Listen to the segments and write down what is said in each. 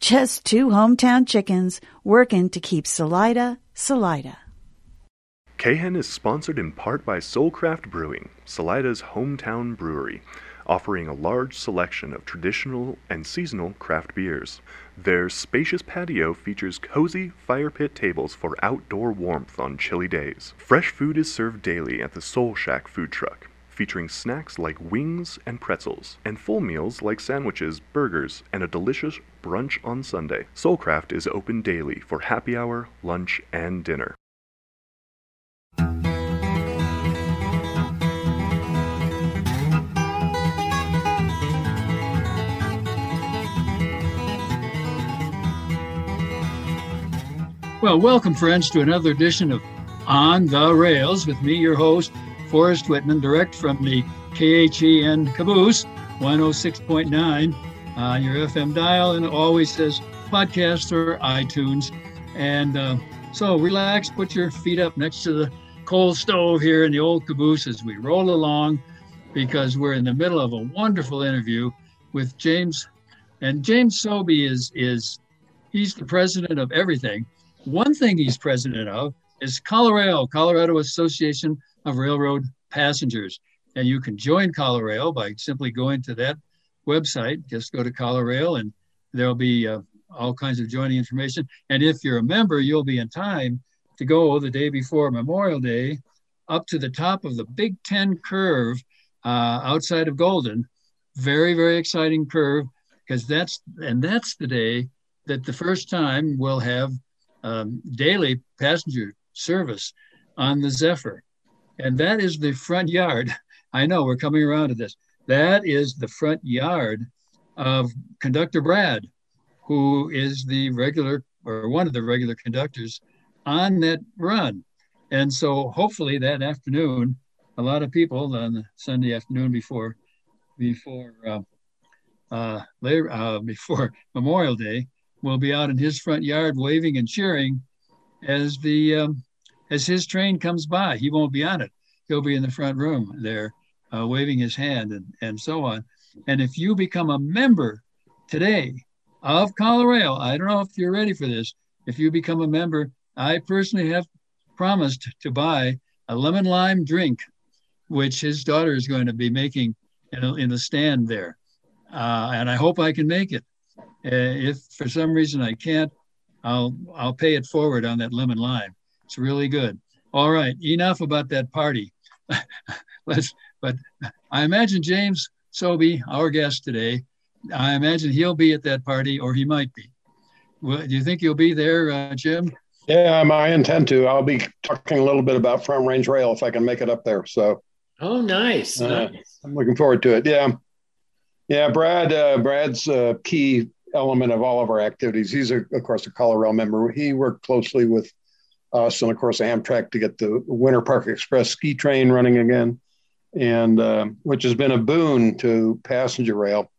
just two hometown chickens working to keep Salida, Salida. KHEN is sponsored in part by Soulcraft Brewing, Salida's hometown brewery, offering a large selection of traditional and seasonal craft beers. Their spacious patio features cozy fire pit tables for outdoor warmth on chilly days. Fresh food is served daily at the Soul Shack food truck featuring snacks like wings and pretzels, and full meals like sandwiches, burgers, and a delicious brunch on Sunday. Soulcraft is open daily for happy hour, lunch, and dinner. Well, welcome, friends, to another edition of On the Rails with me, your host, Forrest Whitman, direct from the KHEN Caboose 106.9 on your FM dial, and it always says podcast or iTunes. And uh, so relax, put your feet up next to the coal stove here in the old caboose as we roll along because we're in the middle of a wonderful interview with James. And James Souby is is he's the president of everything. One thing he's president of is ColoRail, Colorado Association of railroad passengers. And you can join ColoRail by simply going to that website. Just go to ColoRail and there'll be uh, all kinds of joining information. And if you're a member, you'll be in time to go the day before Memorial Day up to the top of the Big Ten curve uh, outside of Golden. Very, very exciting curve because that's, and that's the day that the first time we'll have um, daily passenger service on the Zephyr and that is the front yard. I know we're coming around to this. That is the front yard of conductor Brad, who is the regular or one of the regular conductors on that run. And so hopefully that afternoon, a lot of people on the Sunday afternoon before before uh, uh, later uh, before Memorial Day will be out in his front yard waving and cheering as the um, as his train comes by. He won't be on it. He'll be in the front room there, uh, waving his hand and, and so on. And if you become a member today of ColoRail, I don't know if you're ready for this. If you become a member, I personally have promised to buy a lemon lime drink, which his daughter is going to be making in, a, in the stand there. Uh, and I hope I can make it. Uh, if for some reason I can't, I'll I'll pay it forward on that lemon lime. It's really good. All right, enough about that party. Let's. But I imagine James Souby, our guest today, I imagine he'll be at that party, or he might be. Well, do you think you'll be there, uh, Jim? Yeah, I intend to. I'll be talking a little bit about Front Range Rail if I can make it up there. So. Oh, nice. Uh, nice. I'm looking forward to it. Yeah. Yeah, Brad. Uh, Brad's a key element of all of our activities. He's, a, of course, a ColoRail member. He worked closely with us and, of course, Amtrak to get the Winter Park Express ski train running again, and uh, which has been a boon to passenger rail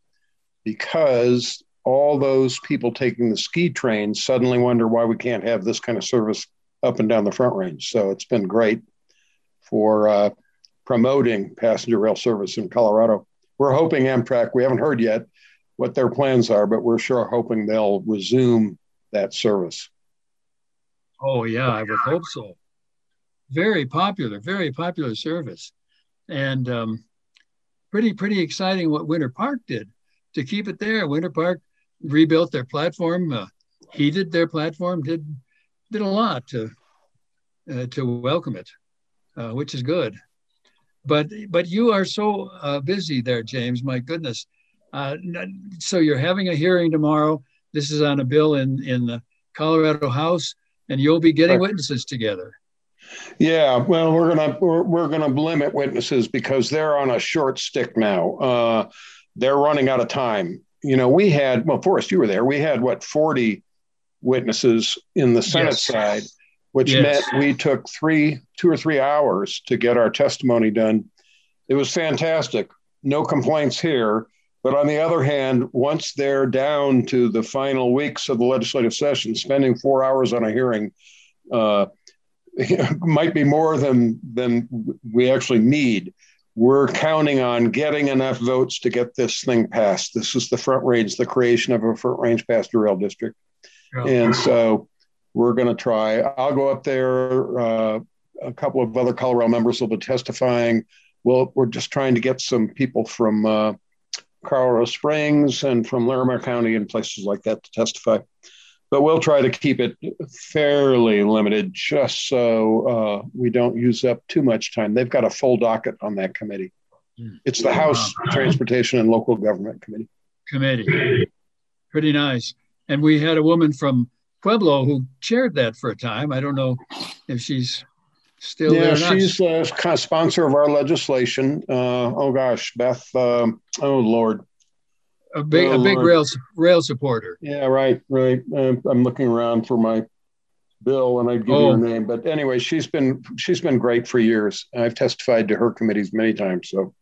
because all those people taking the ski train suddenly wonder why we can't have this kind of service up and down the front range. So it's been great for uh, promoting passenger rail service in Colorado. We're hoping Amtrak, we haven't heard yet what their plans are, but we're sure hoping they'll resume that service. Oh, yeah, I would hope so. Very popular, very popular service. And um, pretty, pretty exciting what Winter Park did to keep it there. Winter Park rebuilt their platform, uh, heated their platform, did did a lot to uh, to welcome it, uh, which is good. But but you are so uh, busy there, James. My goodness. Uh, so you're having a hearing tomorrow. This is on a bill in in the Colorado House, and you'll be getting witnesses together. Yeah, well, we're gonna we're, we're gonna limit witnesses because they're on a short stick now. Uh, they're running out of time. you know, we had, well, Forrest, you were there. We had what, 40 witnesses in the Senate yes. side, which yes. meant we took three, two or three hours to get our testimony done. It was fantastic. No complaints here. But on the other hand, once they're down to the final weeks of the legislative session, spending four hours on a hearing uh, might be more than than we actually need we're counting on getting enough votes to get this thing passed. This is the Front Range, the creation of a Front Range passenger rail district. Yeah. And so we're going to try. I'll go up there. Uh, a couple of other ColoRail members will be testifying. Well, we're just trying to get some people from uh, Colorado Springs and from Larimer County and places like that to testify. But we'll try to keep it fairly limited just so uh, we don't use up too much time. They've got a full docket on that committee. Hmm. It's the House Transportation and Local Government Committee. Committee. Pretty nice. And we had a woman from Pueblo who chaired that for a time. I don't know if she's still yeah, she's a kind of sponsor of our legislation. Uh, oh gosh, Beth. Um, oh Lord, a big oh, a big rail rail supporter. Yeah, right, right. I'm, I'm looking around for my bill, and I'd give oh. you her name. But anyway, she's been she's been great for years. I've testified to her committees many times. So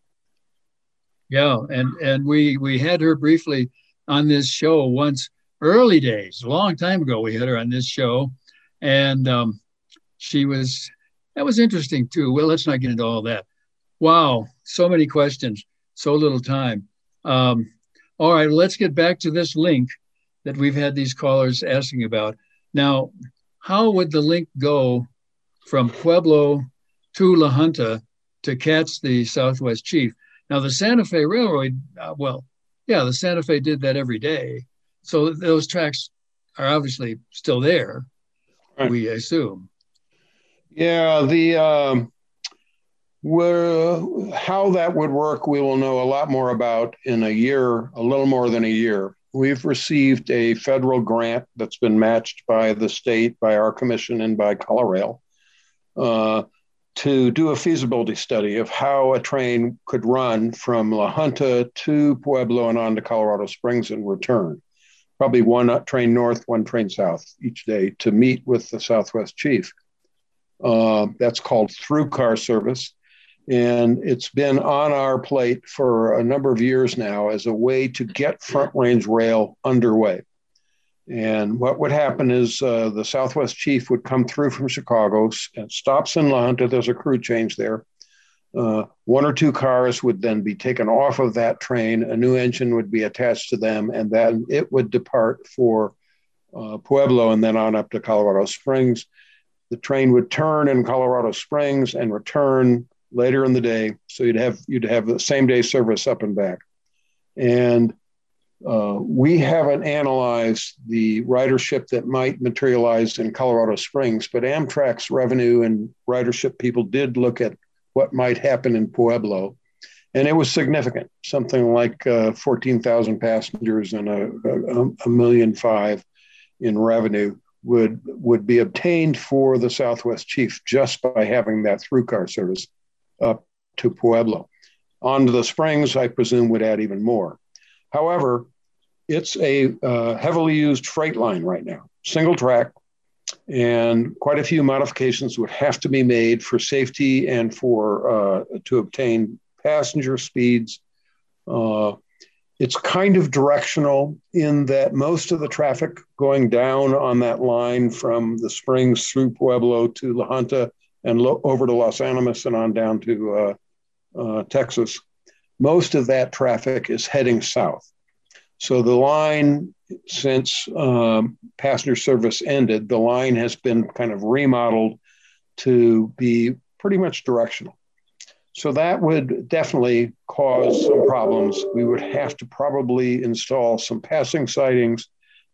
yeah, and and we we had her briefly on this show once early days, a long time ago. We had her on this show, and um, she was that was interesting too. Well, let's not get into all that. Wow, so many questions, so little time. Um, all right, let's get back to this link that we've had these callers asking about. Now, how would the link go from Pueblo to La Junta to catch the Southwest Chief? Now, the Santa Fe Railroad, uh, well, yeah, the Santa Fe did that every day. So those tracks are obviously still there, right. we assume. Yeah, the um, where, how that would work, we will know a lot more about in a year, a little more than a year. We've received a federal grant that's been matched by the state, by our commission, and by Colorail uh, to do a feasibility study of how a train could run from La Junta to Pueblo and on to Colorado Springs and return. Probably one train north, one train south each day to meet with the Southwest Chief. Uh, that's called through car service. And it's been on our plate for a number of years now as a way to get Front Range Rail underway. And what would happen is uh, the Southwest Chief would come through from Chicago and stops in La Junta. There's a crew change there. Uh, one or two cars would then be taken off of that train. A new engine would be attached to them, and then it would depart for uh, Pueblo and then on up to Colorado Springs. The train would turn in Colorado Springs and return later in the day. So you'd have you'd have the same day service up and back. And uh, we haven't analyzed the ridership that might materialize in Colorado Springs, but Amtrak's revenue and ridership people did look at what might happen in Pueblo. And it was significant, something like uh, 14,000 passengers and a, a, a million five in revenue would would be obtained for the Southwest Chief just by having that through car service up to Pueblo. Onto the Springs, I presume, would add even more. However, it's a uh, heavily used freight line right now, single track, and quite a few modifications would have to be made for safety and for uh, to obtain passenger speeds. Uh, it's kind of directional in that most of the traffic going down on that line from the Springs through Pueblo to La Junta and lo- over to Los Animas and on down to uh, uh, Texas, most of that traffic is heading south. So the line, since um, passenger service ended, the line has been kind of remodeled to be pretty much directional. So that would definitely cause some problems. We would have to probably install some passing sidings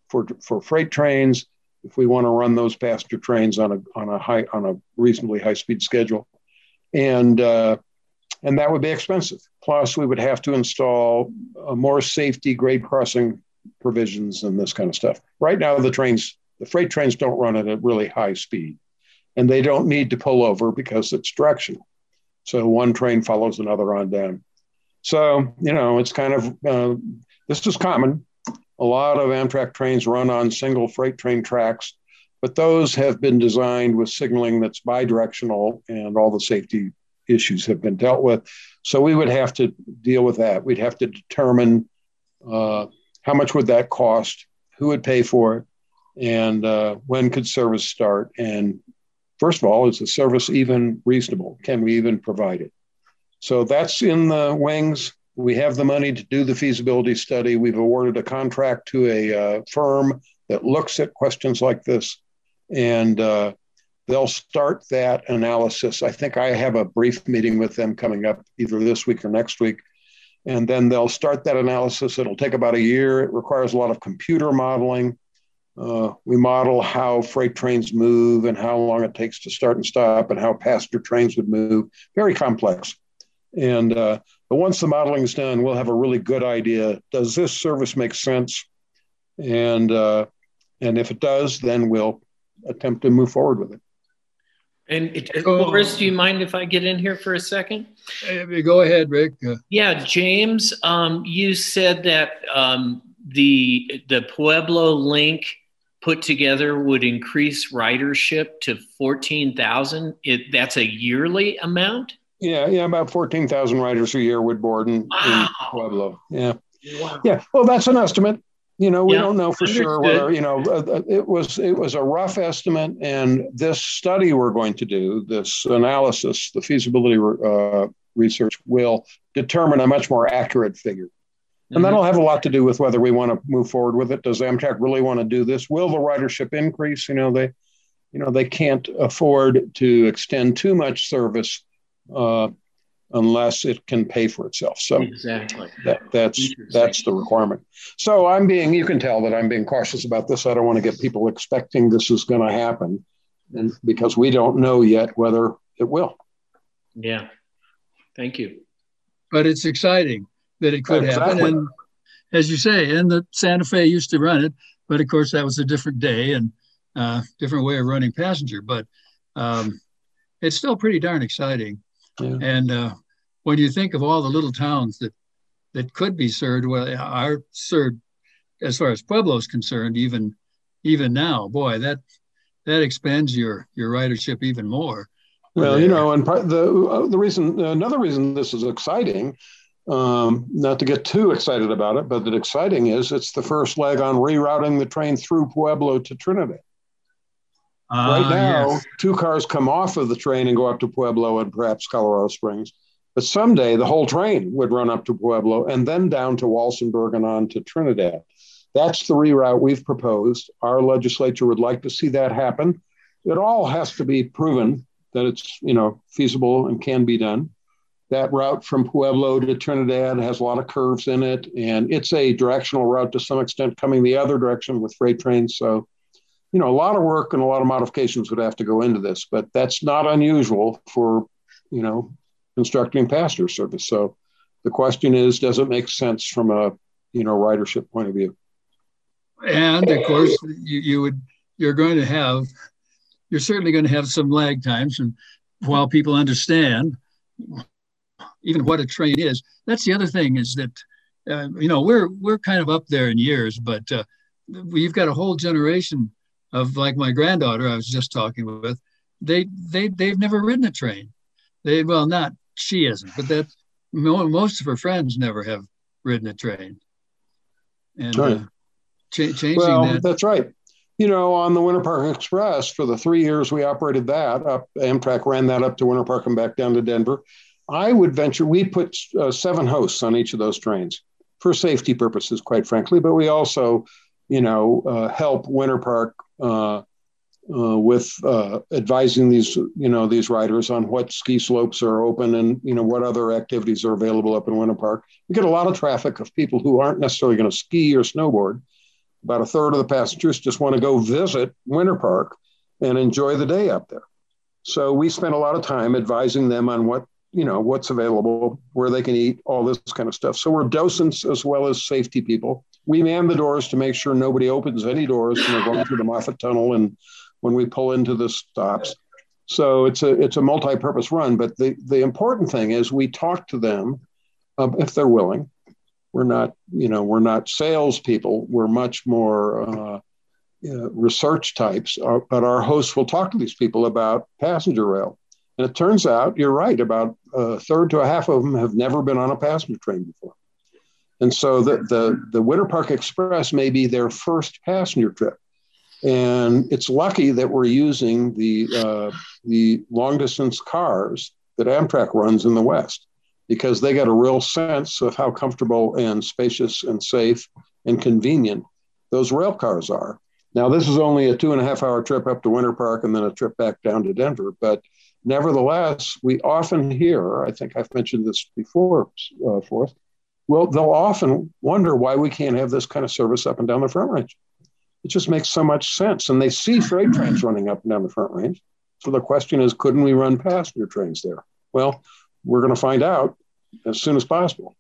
for, for freight trains if we want to run those passenger trains on a on a high on a reasonably high speed schedule, and uh, and that would be expensive. Plus, we would have to install more safety grade crossing provisions and this kind of stuff. Right now, the trains, the freight trains, don't run at a really high speed, and they don't need to pull over because it's directional. So one train follows another on down. So you know, it's kind of uh, this is common. A lot of Amtrak trains run on single freight train tracks, but those have been designed with signaling that's bidirectional and all the safety issues have been dealt with. So we would have to deal with that. We'd have to determine uh, how much would that cost, who would pay for it, and uh, when could service start. And first of all, is the service even reasonable? Can we even provide it? So that's in the wings. We have the money to do the feasibility study. We've awarded a contract to a uh, firm that looks at questions like this, and uh, they'll start that analysis. I think I have a brief meeting with them coming up either this week or next week. And then they'll start that analysis. It'll take about a year. It requires a lot of computer modeling. Uh, we model how freight trains move and how long it takes to start and stop and how passenger trains would move. Very complex. And uh, but once the modeling is done, we'll have a really good idea. Does this service make sense? And uh, and if it does, then we'll attempt to move forward with it. And it, Boris, do you mind if I get in here for a second? Go ahead, Rick. Uh, yeah, James, um, you said that um, the the Pueblo link put together would increase ridership to fourteen thousand. That's a yearly amount. Yeah, yeah, about fourteen thousand riders a year would board in, wow. in Pueblo. Yeah, wow. yeah. Well, that's an estimate. You know, we yeah, don't know for understood. sure whether you know uh, uh, it was it was a rough estimate, and this study we're going to do, this analysis, the feasibility uh, research, will determine a much more accurate figure. And mm-hmm. that'll have a lot to do with whether we want to move forward with it. Does Amtrak really want to do this? Will the ridership increase? You know, they, you know, they can't afford to extend too much service uh, unless it can pay for itself. So exactly that, that's that's the requirement. So I'm being you can tell that I'm being cautious about this. I don't want to get people expecting this is going to happen, and because we don't know yet whether it will. Yeah, thank you. But it's exciting that it could exactly. happen, and as you say, and the Santa Fe used to run it, but of course that was a different day and uh, different way of running passenger. But um, it's still pretty darn exciting yeah. And uh, when you think of all the little towns that that could be served, well, are served as far as Pueblo is concerned, even even now, boy, that that expands your your ridership even more. Well, you know, and part, the uh, the reason another reason this is exciting, um, not to get too excited about it, but the exciting is it's the first leg on rerouting the train through Pueblo to Trinidad. Uh, right now, yes. two cars come off of the train and go up to Pueblo and perhaps Colorado Springs. But someday the whole train would run up to Pueblo and then down to Walsenburg and on to Trinidad. That's the reroute we've proposed. Our legislature would like to see that happen. It all has to be proven that it's you know feasible and can be done. That route from Pueblo to Trinidad has a lot of curves in it, and it's a directional route to some extent coming the other direction with freight trains. So you know, a lot of work and a lot of modifications would have to go into this, but that's not unusual for, you know, constructing passenger service. So the question is, does it make sense from a, you know, ridership point of view? And of course, you, you would, you're going to have, you're certainly going to have some lag times. And while people understand even what a train is, that's the other thing is that, uh, you know, we're, we're kind of up there in years, but uh, we've got a whole generation of like my granddaughter I was just talking with, they they they've never ridden a train. They well not she isn't, but that most of her friends never have ridden a train. And right. uh, cha- changing well, that. That's right. You know, on the Winter Park Express, for the three years we operated that up, Amtrak ran that up to Winter Park and back down to Denver. I would venture we put uh, seven hosts on each of those trains for safety purposes, quite frankly, but we also, you know, uh, help Winter Park uh, uh, with uh, advising these, you know, these riders on what ski slopes are open and you know what other activities are available up in Winter Park. We get a lot of traffic of people who aren't necessarily going to ski or snowboard. About a third of the passengers just want to go visit Winter Park and enjoy the day up there. So we spend a lot of time advising them on what you know what's available, where they can eat, all this kind of stuff. So we're docents as well as safety people we man the doors to make sure nobody opens any doors when they're going through the Moffat Tunnel and when we pull into the stops. So it's a it's a multi-purpose run. But the the important thing is we talk to them um, if they're willing. we're not, you know, we're not salespeople. We're much more uh, uh, research types. Uh, but our hosts will talk to these people about passenger rail. And it turns out you're right. About a third to a half of them have never been on a passenger train before. And so the, the, the Winter Park Express may be their first passenger trip. And it's lucky that we're using the, uh, the long distance cars that Amtrak runs in the West because they got a real sense of how comfortable and spacious and safe and convenient those rail cars are. Now, this is only a two and a half hour trip up to Winter Park and then a trip back down to Denver. But nevertheless, we often hear, I think I've mentioned this before, uh, Forrest, well, they'll often wonder why we can't have this kind of service up and down the Front Range. It just makes so much sense. And they see freight trains running up and down the Front Range. So the question is, couldn't we run passenger trains there? Well, we're going to find out as soon as possible.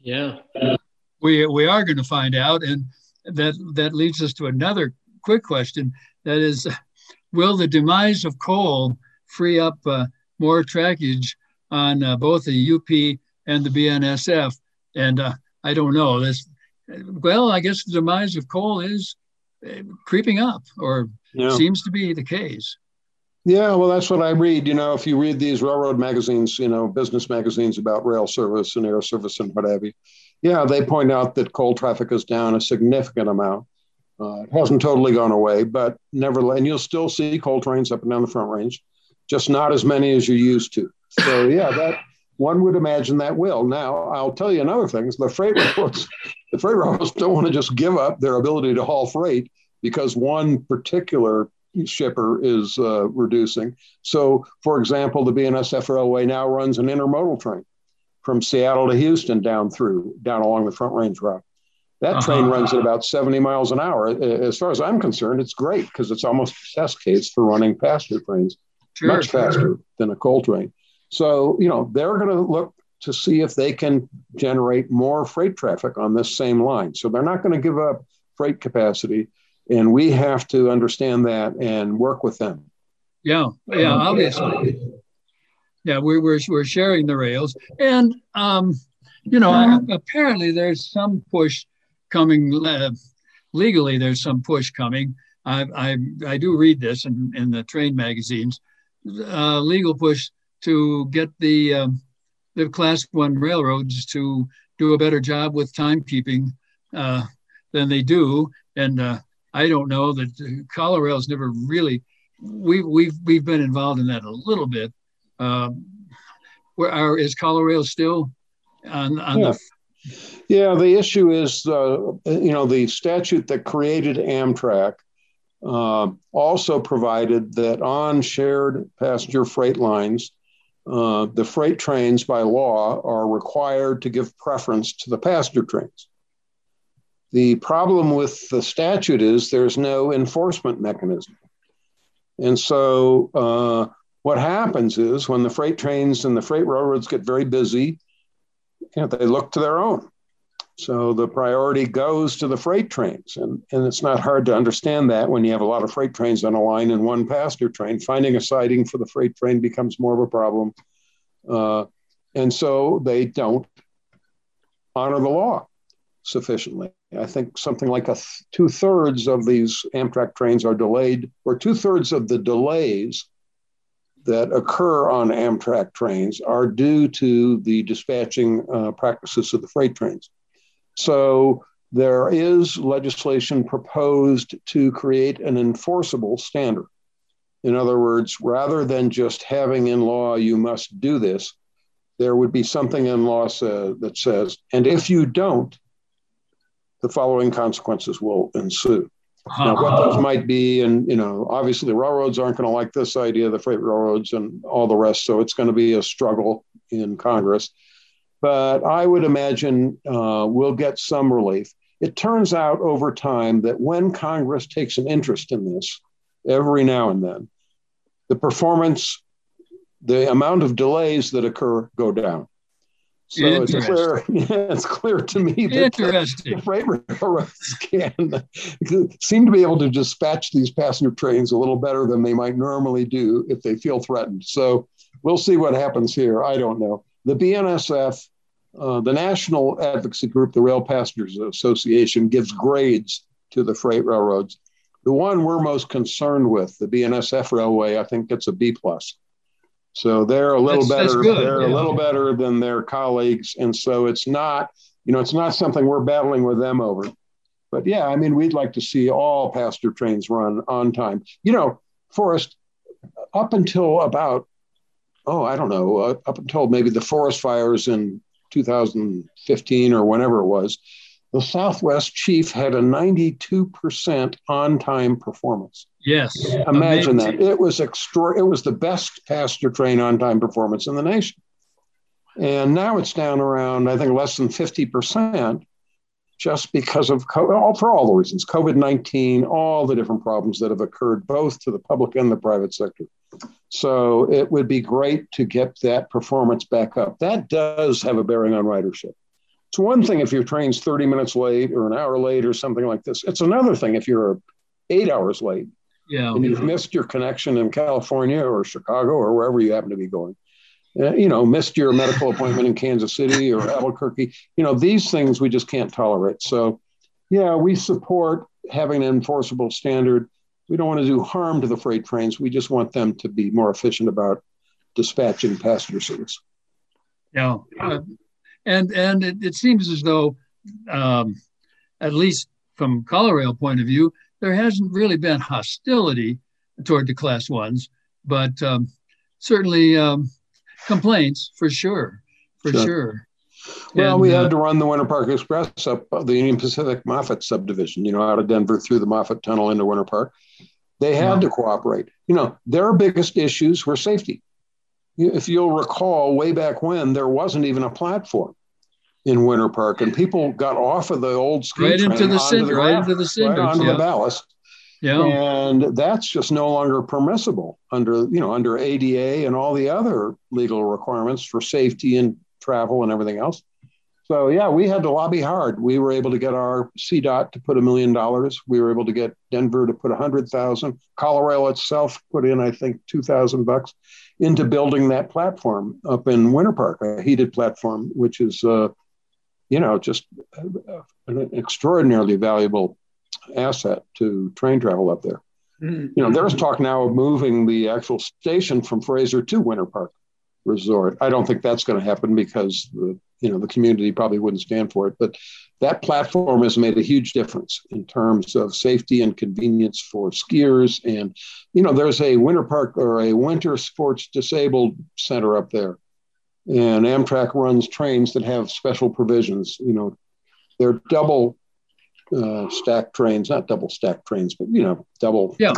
Yeah. We, we are going to find out. And that, that leads us to another quick question. That is, will the demise of coal free up uh, more trackage on uh, both the UP and the BNSF? And uh, I don't know. This, well, I guess the demise of coal is uh, creeping up, or yeah. seems to be the case. Yeah, well, that's what I read. You know, if you read these railroad magazines, you know, business magazines about rail service and air service and what have you, yeah, they point out that coal traffic is down a significant amount. Uh, it hasn't totally gone away, but nevertheless, and you'll still see coal trains up and down the Front Range, just not as many as you used to. So, yeah, that one would imagine that will. Now, I'll tell you another thing: the freight railroads, the freight railroads don't want to just give up their ability to haul freight because one particular shipper is uh, reducing. So, for example, the BNSF Railway now runs an intermodal train from Seattle to Houston down through, down along the Front Range route. That uh-huh. train runs at about 70 miles an hour. As far as I'm concerned, it's great because it's almost a test case for running passenger trains, sure, much faster sure. than a coal train. So, you know, they're going to look to see if they can generate more freight traffic on this same line. So they're not going to give up freight capacity and we have to understand that and work with them. Yeah, yeah, obviously. Yeah, we're we're, we're sharing the rails, and um, you know, apparently there's some push coming uh, legally. There's some push coming. I I, I do read this in, in the train magazines. Uh, legal push to get the um, the class one railroads to do a better job with timekeeping uh, than they do, and uh, I don't know that Colorail's never really. We've we've we've been involved in that a little bit. Um, where are, is Colorail still on, on yeah. the? Yeah, the issue is, uh, you know, the statute that created Amtrak uh, also provided that on shared passenger freight lines, uh, the freight trains by law are required to give preference to the passenger trains. The problem with the statute is there's no enforcement mechanism. And so uh, what happens is when the freight trains and the freight railroads get very busy, you know, they look to their own. So the priority goes to the freight trains. And, and it's not hard to understand that when you have a lot of freight trains on a line and one passenger train. Finding a siding for the freight train becomes more of a problem. Uh, and so they don't honor the law sufficiently. I think something like a th- two thirds of these Amtrak trains are delayed, or two thirds of the delays that occur on Amtrak trains are due to the dispatching uh, practices of the freight trains. So there is legislation proposed to create an enforceable standard. In other words, rather than just having in law, you must do this, there would be something in law uh, that says, and if you don't, the following consequences will ensue. Now, what those might be, and you know, obviously the railroads aren't going to like this idea, the freight railroads and all the rest. So it's going to be a struggle in Congress. But I would imagine uh, we'll get some relief. It turns out over time that when Congress takes an interest in this, every now and then, the performance, the amount of delays that occur go down. So it's clear, yeah, it's clear to me that the freight railroads can seem to be able to dispatch these passenger trains a little better than they might normally do if they feel threatened. So we'll see what happens here. I don't know. The BNSF uh, the national advocacy group, the Rail Passengers Association, gives grades to the freight railroads. The one we're most concerned with, the BNSF Railway, I think gets a B plus. So they're a little that's, better. That's they're yeah. a little better than their colleagues, and so it's not, you know, it's not something we're battling with them over. But yeah, I mean, we'd like to see all passenger trains run on time. You know, Forrest, up until about, oh, I don't know, uh, up until maybe the forest fires in 2015 or whenever it was, the Southwest Chief had a 92% on time performance. Yes. Imagine amazing. that. It was extra it was the best passenger train on time performance in the nation. And now it's down around, I think, less than 50% just because of all for all the reasons COVID 19, all the different problems that have occurred both to the public and the private sector. So it would be great to get that performance back up. That does have a bearing on ridership. It's one thing if your train's 30 minutes late or an hour late or something like this. It's another thing if you're eight hours late yeah. and you've missed your connection in California or Chicago or wherever you happen to be going. Uh, you know, missed your medical appointment in Kansas City or Albuquerque. You know, these things we just can't tolerate. So, yeah, we support having an enforceable standard. We don't want to do harm to the freight trains. We just want them to be more efficient about dispatching passenger service. Yeah, uh, and and it, it, seems as though, um, at least from Colorail point of view, there hasn't really been hostility toward the class ones, but um, certainly um, complaints for sure, for sure. sure. Well, and, we had uh, to run the Winter Park Express up the Union Pacific Moffat subdivision, you know, out of Denver through the Moffat Tunnel into Winter Park. They had yeah. to cooperate. You know, their biggest issues were safety. If you'll recall, way back when, there wasn't even a platform in Winter Park, and people got off of the old ski right into the cinder, right into the cinders, right onto yeah. the ballast. Yeah. And that's just no longer permissible under, you know, under ADA and all the other legal requirements for safety and travel and everything else. So yeah, we had to lobby hard. We were able to get our CDOT to put a million dollars. We were able to get Denver to put a hundred thousand. ColoRail itself put in, I think, two thousand bucks into building that platform up in Winter Park, a heated platform, which is, uh, you know, just an extraordinarily valuable asset to train travel up there. Mm-hmm. You know, there's talk now of moving the actual station from Fraser to Winter Park Resort. I don't think that's going to happen because the you know the community probably wouldn't stand for it. But that platform has made a huge difference in terms of safety and convenience for skiers. And you know, there's a winter park or a winter sports disabled center up there, and Amtrak runs trains that have special provisions. You know, they're double uh, stack trains, not double stack trains, but you know, double yeah.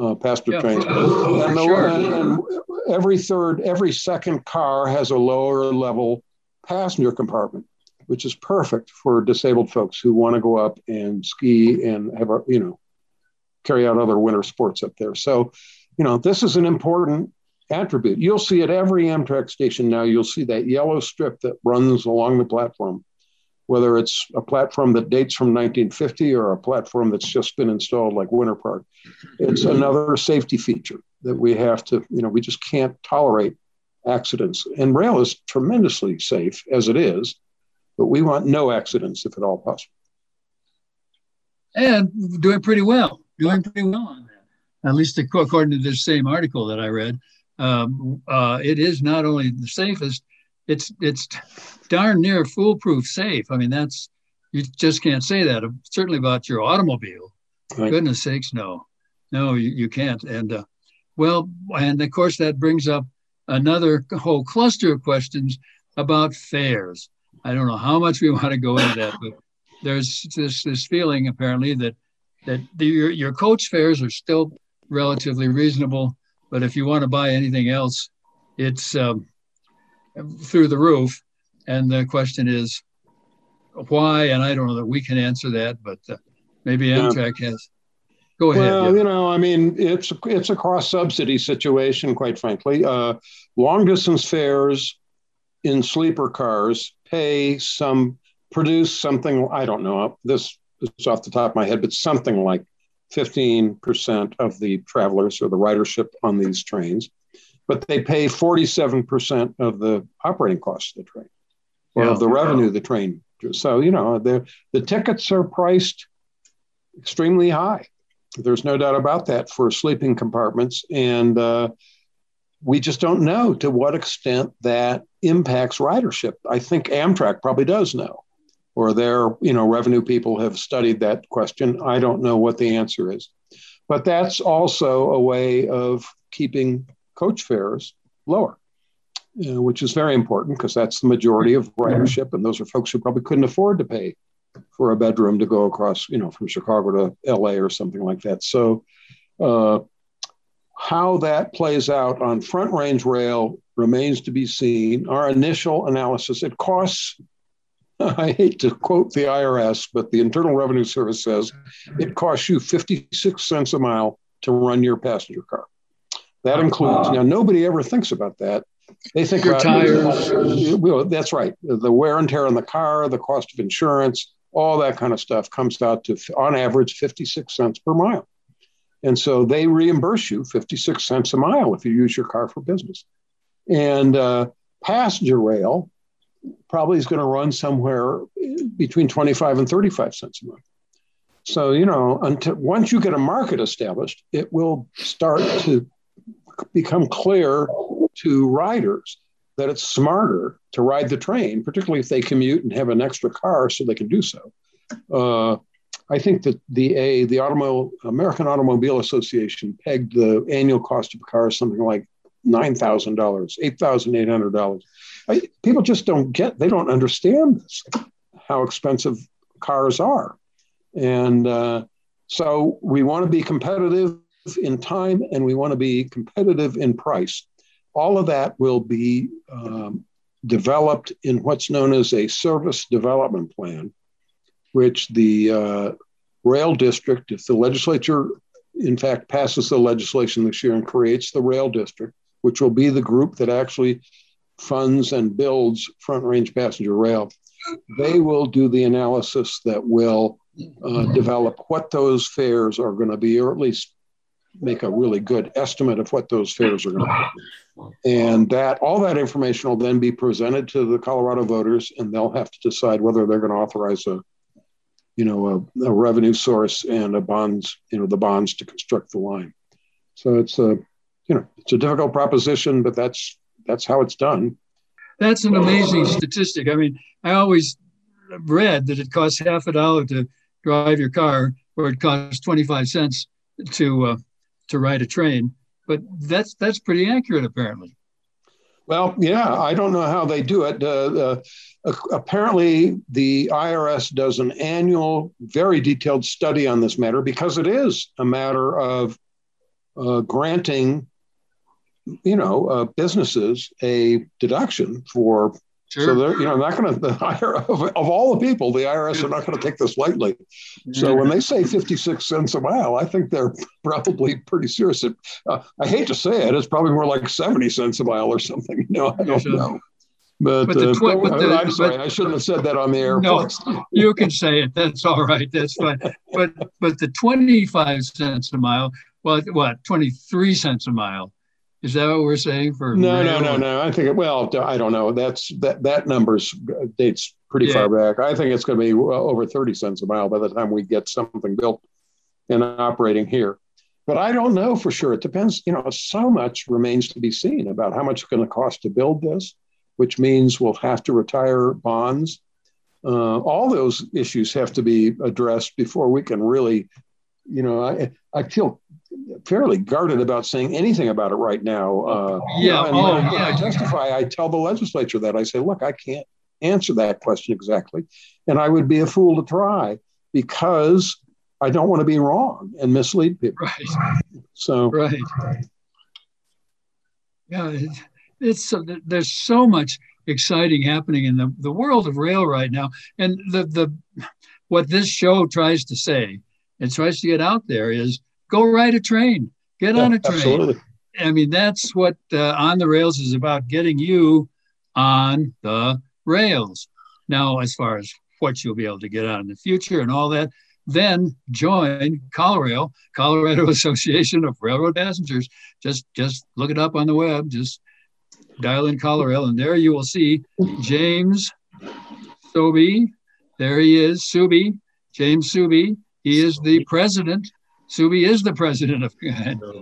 uh, passenger yeah. trains. And, the, sure. and, every third, every second car has a lower level passenger compartment, which is perfect for disabled folks who want to go up and ski and have a, you know, carry out other winter sports up there. So, you know, this is an important attribute. You'll see at every Amtrak station now, you'll see that yellow strip that runs along the platform whether it's a platform that dates from 1950 or a platform that's just been installed like Winter Park. It's another safety feature that we have to, you know, we just can't tolerate accidents. And rail is tremendously safe as it is, but we want no accidents if at all possible. And doing pretty well, doing pretty well on that. At least according to this same article that I read, um, uh, it is not only the safest, it's it's darn near foolproof safe. I mean, that's you just can't say that. Certainly about your automobile. Right. Goodness sakes, no, no, you, you can't. And uh, well, and of course that brings up another whole cluster of questions about fares. I don't know how much we want to go into that, but there's this this feeling apparently that that the, your your coach fares are still relatively reasonable, but if you want to buy anything else, it's um, through the roof. And the question is why? And I don't know that we can answer that, but uh, maybe Amtrak yeah. has. Go ahead. Well, yeah. you know, I mean, it's it's a cross subsidy situation, quite frankly. Uh, long distance fares in sleeper cars pay some produce something I don't know this is off the top of my head, but something like 15% of the travelers or the ridership on these trains but they pay 47% of the operating costs of the train. or yeah. of the revenue the train. So you know the the tickets are priced extremely high. There's no doubt about that for sleeping compartments, and uh, we just don't know to what extent that impacts ridership. I think Amtrak probably does know, or their you know revenue people have studied that question. I don't know what the answer is, but that's also a way of keeping coach fares lower, you know, which is very important because that's the majority of ridership, and those are folks who probably couldn't afford to pay for a bedroom to go across, you know, from Chicago to L.A. or something like that. So. Uh, how that plays out on front range rail remains to be seen. Our initial analysis, it costs, I hate to quote the IRS, but the Internal Revenue Service says it costs you 56 cents a mile to run your passenger car. That includes, now nobody ever thinks about that. They think your about tires. Well, that's right. The wear and tear on the car, the cost of insurance, all that kind of stuff comes out to, on average, 56 cents per mile. And so they reimburse you 56 cents a mile if you use your car for business. And uh, passenger rail probably is going to run somewhere between 25 and 35 cents a mile. So, you know, until once you get a market established, it will start to become clear to riders that it's smarter to ride the train, particularly if they commute and have an extra car so they can do so, uh, I think that the A, the Automobile American Automobile Association pegged the annual cost of a car something like nine thousand dollars, eight thousand eight hundred dollars. People just don't get, they don't understand this, how expensive cars are, and uh, so we want to be competitive in time and we want to be competitive in price. All of that will be um, developed in what's known as a service development plan which the uh, rail district, if the legislature in fact passes the legislation this year and creates the rail district, which will be the group that actually funds and builds front range passenger rail, they will do the analysis that will uh, develop what those fares are going to be, or at least make a really good estimate of what those fares are going to be. And that all that information will then be presented to the Colorado voters, and they'll have to decide whether they're going to authorize a you know, a, a, revenue source and a bonds, you know, the bonds to construct the line. So it's a, you know, it's a difficult proposition, but that's that's how it's done. That's an amazing statistic. I mean, I always read that it costs half a dollar to drive your car, or it costs twenty five cents to uh, to ride a train. But that's that's pretty accurate, apparently. Well, yeah, I don't know how they do it. Uh, uh, apparently, the IRS does an annual, very detailed study on this matter because it is a matter of uh, granting, you know, uh, businesses a deduction for Sure. So they're, you know, not going to the of, of all the people, the IRS are not going to take this lightly. So when they say 56 cents a mile, I think they're probably pretty serious. Uh, I hate to say it, it's probably more like 70 cents a mile or something. You know, I don't know. But, but, the, uh, but the, I'm sorry, but, I shouldn't have said that on the air. No, you can say it. That's all right. That's fine. But but the 25 cents a mile, well, what 23 cents a mile is that what we're saying for? No, no, no, no. I think it, well, I don't know. That's that that number's dates pretty yeah. far back. I think it's going to be over thirty cents a mile by the time we get something built and operating here. But I don't know for sure. It depends. You know, so much remains to be seen about how much it's going to cost to build this, which means we'll have to retire bonds. Uh, all those issues have to be addressed before we can really, you know, I, I feel fairly guarded about saying anything about it right now. Uh, yeah. You know, oh, yeah. I testify, I tell the legislature that I say, look, I can't answer that question exactly. And I would be a fool to try because I don't want to be wrong and mislead people. Right. So, right. Yeah. It's, uh, there's so much exciting happening in the, the world of rail right now. And the, the, what this show tries to say, and tries to get out there is go ride a train, get yeah, on a train. Absolutely. I mean, that's what uh, On the Rails is about getting you on the rails. Now, as far as what you'll be able to get on in the future and all that, then join ColoRail, Colorado Association of Railroad Passengers. Just just look it up on the web. Just dial in ColoRail, and there you will see James Souby. There he is, Souby, James Souby. He is the president. Souby is the president of.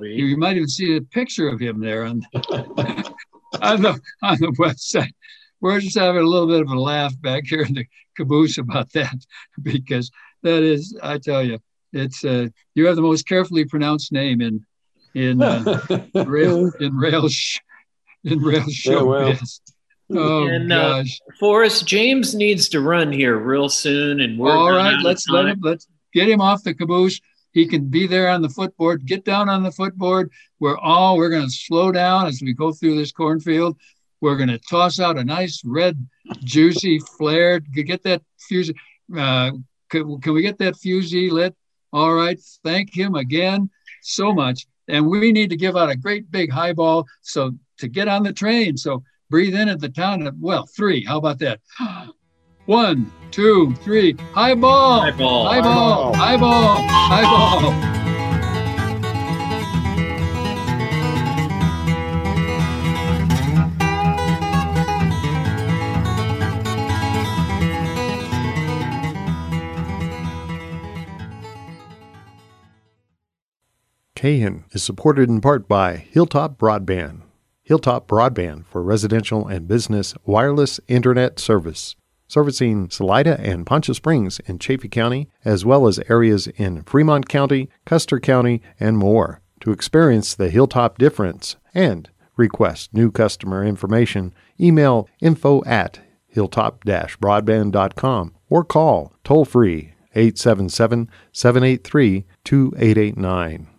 You might even see a picture of him there on, on the on the website. We're just having a little bit of a laugh back here in the caboose about that because that is, I tell you, it's uh, you have the most carefully pronounced name in in uh, rail in rail sh- in rail show. Yeah, well. Oh and, uh, gosh, Forrest James needs to run here real soon, and we're all right. Let's let him. Let's get him off the caboose. He can be there on the footboard. Get down on the footboard. We're all we're going to slow down as we go through this cornfield. We're going to toss out a nice red, juicy, flared. Get that fuse. Uh, can, can we get that fusee lit? All right. Thank him again so much. And we need to give out a great big highball so to get on the train. So breathe in at the town. Well, three. How about that? One, two, three. Highball. Highball. Highball. Highball. Highball. highball. KHEN is supported in part by Hilltop Broadband. Hilltop Broadband for residential and business wireless internet service, servicing Salida and Poncha Springs in Chaffee County, as well as areas in Fremont County, Custer County, and more. To experience the Hilltop difference and request new customer information, email info at hilltop-broadband.com or call toll free 877 783 2889.